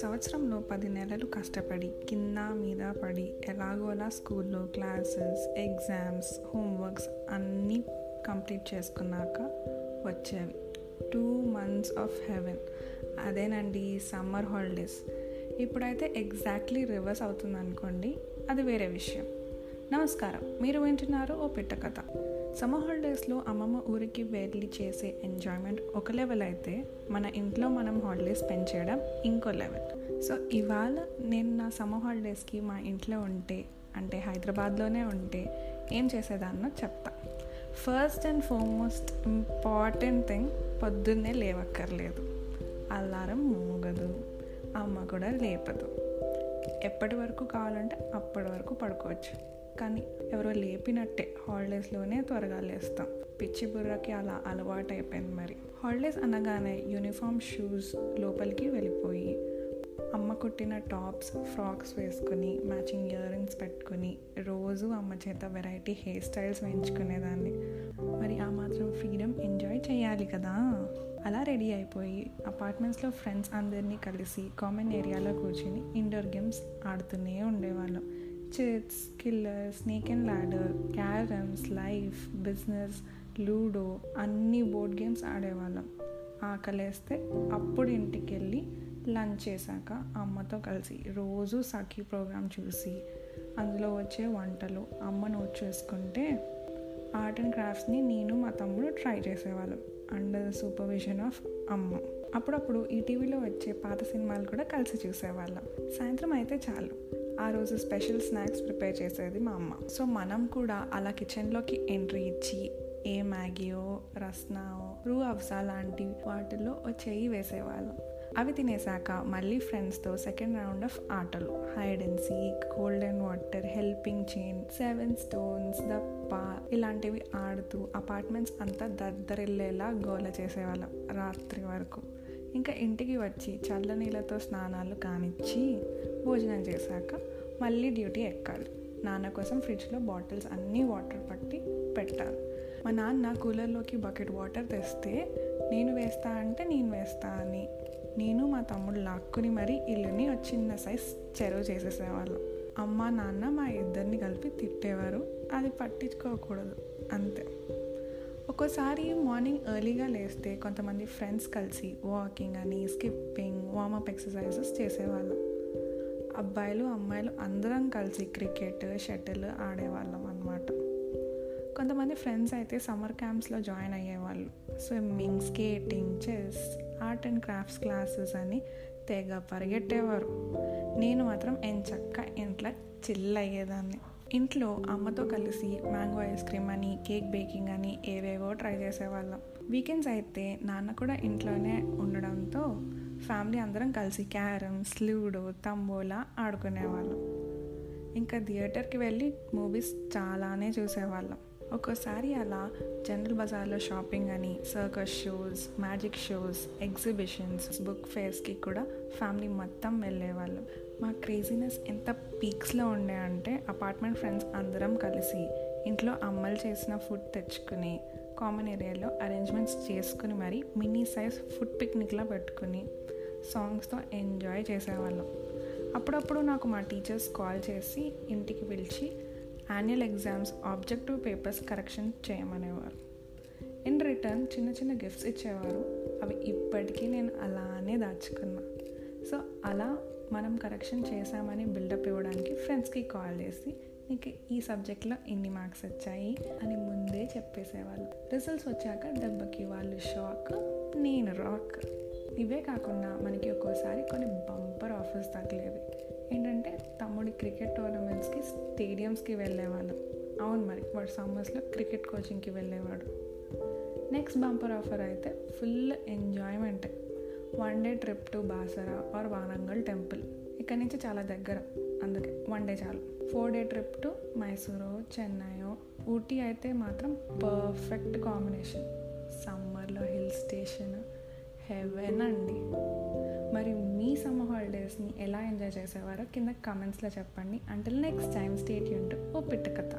సంవత్సరంలో పది నెలలు కష్టపడి కింద మీద పడి ఎలాగోలా స్కూల్లో క్లాసెస్ ఎగ్జామ్స్ హోంవర్క్స్ అన్నీ కంప్లీట్ చేసుకున్నాక వచ్చేవి. Two months of heaven. అదేనండి సమ్మర్ హాలిడేస్. ఇప్పుడైతే ఎగ్జాక్ట్లీ రివర్స్ అవుతుంది అనుకోండి అది వేరే విషయం. నమస్కారం. మీరు వింటున్నారు ఓ పిట్ట కథ. సమ్మర్ హాలిడేస్లో అమ్మమ్మ ఊరికి వెళ్ళి చేసే ఎంజాయ్మెంట్ ఒక లెవెల్ అయితే మన ఇంట్లో మనం హాలిడేస్ స్పెండ్ చేయడం ఇంకో లెవెల్. సో ఇవాళ నేను నా సమ్మర్ హాలిడేస్కి మా ఇంట్లో ఉంటే అంటే హైదరాబాద్లోనే ఉంటే ఏం చేసేదాన్నో చెప్తా. First and foremost important thing పొద్దున్నే లేవక్కర్లేదు. అలారం మూగదు. అమ్మ కూడా లేపదు. ఎప్పటి వరకు కావాలంటే అప్పటి వరకు పడుకోవచ్చు. కానీ ఎవరో లేపినట్టే. హాలిడేస్లోనే త్వరగా లేస్తాం. పిచ్చి బుర్రకి అలా అలవాటు అయిపోయింది మరి. హాలిడేస్ అనగానే యూనిఫామ్ షూస్ లోపలికి వెళ్ళిపోయి అమ్మ కుట్టిన టాప్స్ ఫ్రాక్స్ వేసుకుని మ్యాచింగ్ ఇయర్ రింగ్స్ పెట్టుకుని రోజు అమ్మ చేత వెరైటీ హెయిర్ స్టైల్స్ వేయించుకునేదాన్ని. మరి ఆ మాత్రం ఫ్రీడమ్ ఎంజాయ్ చేయాలి కదా. అలా రెడీ అయిపోయి అపార్ట్మెంట్స్లో ఫ్రెండ్స్ అందరినీ కలిసి కామన్ ఏరియాలో కూర్చుని ఇండోర్ గేమ్స్ ఆడుతూనే ఉండేవాళ్ళం. Chits killer snake and ladder carroms life business ludo అన్ని బోర్డ్ గేమ్స్ ఆడేవాళ్ళం. ఆకలేస్తే అప్పుడు ఇంటికి వెళ్ళి లంచ్ చేశాక అమ్మతో కలిసి రోజు సఖీ ప్రోగ్రామ్ చూసి అందులో వచ్చే వంటలు అమ్మ నోట్ చేసుకుంటే ఆర్ట్ అండ్ క్రాఫ్ట్స్ని నేను మా తమ్ముడు ట్రై చేసేవాళ్ళం. అండర్ ద సూపర్విజన్ ఆఫ్ అమ్మ. అప్పుడప్పుడు ఈ టీవీలో వచ్చే పాత సినిమాలు కూడా కలిసి చూసేవాళ్ళం. సాయంత్రం అయితే చాలు. ఆ రోజు స్పెషల్ స్నాక్స్ ప్రిపేర్ చేసేది మా అమ్మ. సో మనం కూడా అలా కిచెన్లోకి ఎంట్రీ ఇచ్చి ఏ మ్యాగీయో రస్నావో రూ అఫ్సా లాంటి వాటిల్లో చేయి వేసేవాళ్ళం. అవి తినేసాక మళ్ళీ ఫ్రెండ్స్తో సెకండ్ రౌండ్ ఆఫ్ ఆటలు. Hide and seek cold and water helping chain seven stones దప్ప ఇలాంటివి ఆడుతూ అపార్ట్మెంట్స్ అంతా దద్దరిల్లేలా గోల చేసేవాళ్ళం రాత్రి వరకు. ఇంకా ఇంటికి వచ్చి చల్ల నీళ్ళతో స్నానాలు కానిచ్చి భోజనం చేశాక మళ్ళీ డ్యూటీ ఎక్కాలి. నాన్న కోసం ఫ్రిడ్జ్లో బాటిల్స్ అన్నీ వాటర్ పట్టి పెట్టాలి. మా నాన్న కూలర్లోకి బకెట్ వాటర్ తెస్తే నేను వేస్తా అంటే నేను వేస్తా అని. నేను మా తమ్ముడు లాక్కుని మరీ ఇల్లుని చిన్న సైజ్ చెరువు చేసేసేవాళ్ళం. అమ్మ నాన్న మా ఇద్దరిని కలిపి తిట్టేవారు. అది పట్టించుకోకూడదు. అంతే. ఒక్కోసారి మార్నింగ్ ఎర్లీగా లేస్తే కొంతమంది ఫ్రెండ్స్ కలిసి వాకింగ్ అని స్కిప్పింగ్ వార్మప్ ఎక్సర్సైజెస్ చేసేవాళ్ళం. అబ్బాయిలు అమ్మాయిలు అందరం కలిసి క్రికెట్ షటిల్ ఆడేవాళ్ళం అనమాట కొంతమంది ఫ్రెండ్స్ అయితే సమ్మర్ క్యాంప్స్లో జాయిన్ అయ్యేవాళ్ళు. Swimming skating chess art and crafts classes అని తెగ పరిగెట్టేవారు. నేను మాత్రం ఎంచక్క ఇంట్లో చిల్ అయ్యేదాన్ని. ఇంట్లో అమ్మతో కలిసి మ్యాంగో ఐస్ క్రీమ్ అని కేక్ బేకింగ్ అని ఏవేవో ట్రై చేసేవాళ్ళం. వీకెండ్స్ అయితే నాన్న కూడా ఇంట్లోనే ఉండడంతో ఫ్యామిలీ అందరం కలిసి క్యారమ్స్ లూడో తంబోలా ఆడుకునేవాళ్ళం. ఇంకా థియేటర్కి వెళ్ళి మూవీస్ చాలానే చూసేవాళ్ళం. ఒక్కోసారి అలా జనరల్ బజార్లో షాపింగ్ అని circus shows magic shows exhibitions book ఫేర్స్కి కూడా ఫ్యామిలీ మొత్తం వెళ్ళేవాళ్ళం. మా క్రేజీనెస్ ఎంత పీక్స్లో ఉండే అంటే అపార్ట్మెంట్ ఫ్రెండ్స్ అందరం కలిసి ఇంట్లో అమ్మలు చేసిన ఫుడ్ తెచ్చుకుని కామన్ ఏరియాలో అరేంజ్మెంట్స్ చేసుకుని మరి మినీ సైజ్ ఫుడ్ పిక్నిక్లో పెట్టుకుని సాంగ్స్తో ఎంజాయ్ చేసేవాళ్ళం. అప్పుడప్పుడు నాకు మా టీచర్స్ కాల్ చేసి ఇంటికి పిలిచి annual exams objective papers correction చేయమనేవారు. In return చిన్న చిన్న గిఫ్ట్స్ ఇచ్చేవారు. అవి ఇప్పటికీ నేను అలానే దాచుకున్నా. సో అలా మనం కరెక్షన్ చేశామని బిల్డప్ ఇవ్వడానికి ఫ్రెండ్స్కి కాల్ చేసి నీకు ఈ సబ్జెక్ట్లో ఇన్ని మార్క్స్ వచ్చాయి అని ముందే చెప్పేసేవాళ్ళు. రిజల్ట్స్ వచ్చాక దెబ్బకి వాళ్ళు షాక్ నేను రాక్ ఇవే కాకుండా మనకి ఒక్కోసారి కొన్ని బంపర్ ఆఫర్స్ తగ్గలేవి ఏంటంటే తమ్ముడి క్రికెట్ టోర్నమెంట్స్కి స్టేడియంస్కి వెళ్ళేవాళ్ళం. అవును మరి వాడు సమ్మర్స్లో క్రికెట్ కోచింగ్కి వెళ్ళేవాడు. నెక్స్ట్ బంపర్ ఆఫర్ అయితే full enjoyment. One day trip to Basara or Warangal temple. ఇక్కడ నుంచి చాలా దగ్గర. అందుకే వన్ డే చాలు. ఫోర్ డే ట్రిప్ టు మైసూరో చెన్నైయో ఊటీ అయితే మాత్రం పర్ఫెక్ట్ కాంబినేషన్. సమ్మర్లో హిల్ స్టేషన్ హెవెన్ అండి. మరి మీ సమ్మర్ హాలిడేస్ని ఎలా ఎంజాయ్ చేసేవారో కింద కమెంట్స్లో చెప్పండి. అంటిల్ నెక్స్ట్ టైం స్టేట్ యూన్ ఓ పిట్ట కథ.